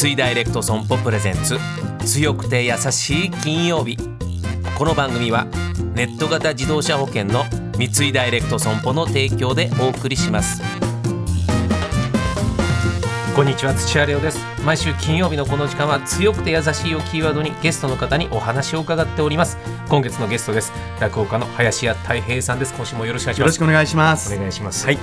三井ダイレクト損保プレゼンツ強くて優しい金曜日。この番組はネット型自動車保険の三井ダイレクト損保の提供でお送りします。こんにちは土屋レオです。毎週金曜日のこの時間は強くて優しいをキーワードにゲストの方にお話を伺っております。今月のゲストです。落語家の林家太平さんです。今週もよろしくお願いします。よろしくお願いします。お願いします。はい。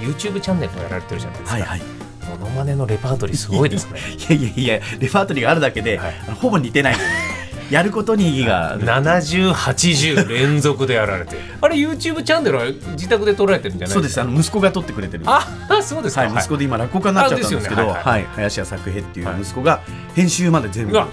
YouTube チャンネルもやられてるじゃないですか、はいはい。モノマネのレパートリーすごいですね いやいやいや、レパートリーがあるだけで、はいほぼ似てない。やることに意義がある。7080連続でやられて あれ YouTube チャンネルは自宅で撮られてるんじゃないそうです。あの息子が撮ってくれてる。あそうですか、はい、息子で今落語家になっちゃったんですけど、ねはいはい、林家作平っていう息子が編集まで全部。うわ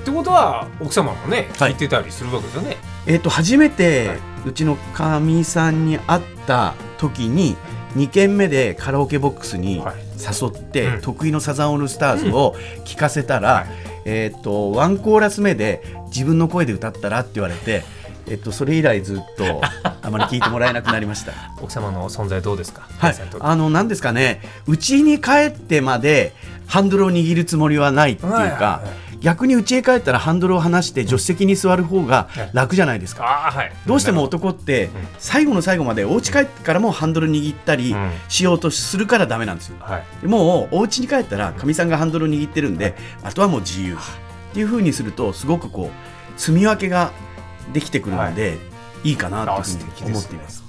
ってことは奥様もねはい聞いてたりするわけですよね、えっ、と初めて、はいうちのかみさんに会った時に。2軒目でカラオケボックスにはい。誘って、うん。得意のサザンオールスターズを聴かせたら、はい。えっ、とワンコーラス目で自分の声で歌ったらって言われて、えっとそれ以来ずっと あまり聞いてもらえなくなりました。奥様の存在どうですか？はい。あの何ですかね。家に帰ってまでハンドルを握るつもりはないっていうか、はいはいはい逆に家へ帰ったらハンドルを離して助手席に座る方が楽じゃないですか。はい。どうしても男って最後の最後までお家帰ってからもハンドル握ったりうん。しようとするからダメなんですよ。はい。もうお家に帰ったらかみさんがハンドルを握ってるんであとはもう自由。っていう風にするとすごくこう住み分けができてくるので、い、いかなと思っています。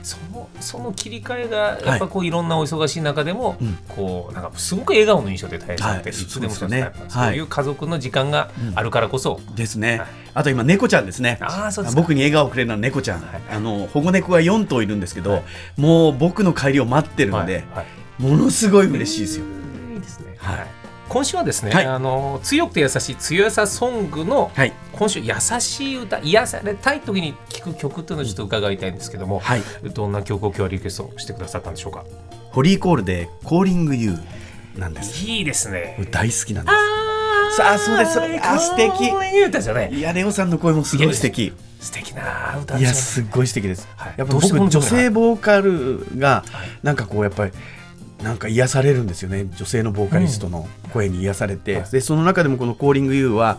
あそのその切り替えがやっぱこういろんなお忙しい中でも、うん。こうなんかすごく笑顔の印象で大変さんってはいいつでもそういう家族の時間があるからこそ、ですね、はい。あと今猫ちゃんですね。ああそうですか。僕に笑顔をくれるのは猫ちゃん、はい。あの保護猫が4頭いるんですけど、はい。もう僕の帰りを待ってるはい。んで、はい。ものすごい嬉しいですよ。いいですね。はい今週はですね、はいあの強くて優しい強やさソングのはい、今週優しい歌癒されたい時に聴く曲っていうのをちょっと伺いたいんですけども、はい、どんな曲を今日はリクエストしてくださったんでしょうか？ホリーコールで「コーリングユー」なんです。いいですね。大好きなんです。さあそうですあ素敵歌ですよね。いやレオさんの声もすごい素敵。素敵な歌いやですよね。すっごい素敵です。はいやっぱ僕女性ボーカルがはいなんかこうやっぱりなんか癒されるんですよね。女性のボーカリストの声に癒されて、はい。でその中でもこの「コーリング U は」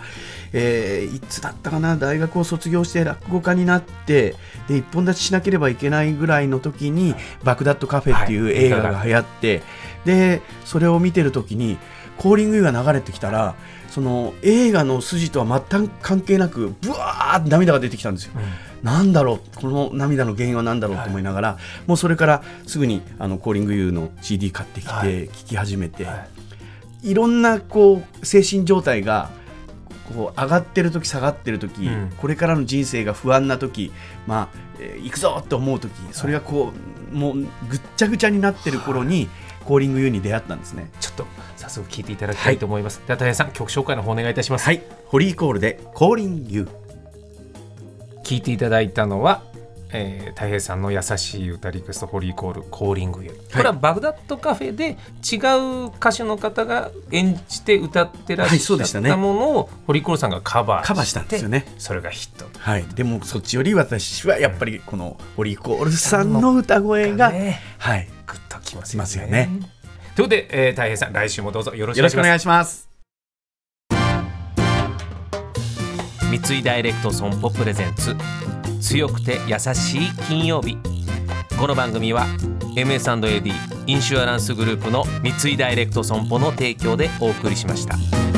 えーいつだったかな？大学を卒業して落語家になってで一本立ちしなければいけないぐらいの時に「バグダッドカフェ」っていうはい。映画が流行って、でそれを見てる時に「コーリング U が流れてきたらその映画の筋とは全く関係なくブワーって涙が出てきたんですよ。なんだろうこの涙の原因は何だろうと思いながら、もうそれからすぐにあのコーリング U の CD 買ってきてはい。聴き始めて、はい。い、ろんなこう精神状態がこう上がってる時下がってる時、うん。これからの人生が不安な時まあ、えー行くぞって思う時それがこうもうぐっちゃぐちゃになってる頃に、コーリング U に出会ったんですね。ちょっと早速聴いていただきたいと思います。では大平さん曲紹介の方お願いいたします。はい、ホリーコールでコーリング U 聞いていただいたのは、えー、太平さんの優しい歌リクエストホリーコールコーリングユー、これはバグダッドカフェで違う歌手の方が演じて歌ってらっはいそうでしゃっしたね。たものをホリーコールさんがカバーカバーしたんですよね。それがヒットはい、でもそっちより私はやっぱりこのホリーコールさんの歌声が、ね。はい、グッときますよね。ということで、えー、太平さん来週もどうぞよろしくお願いします。三井ダイレクト損保プレゼンツ強くて優しい金曜日この番組は MS&AD インシュアランスグループの三井ダイレクト損保の提供でお送りしました。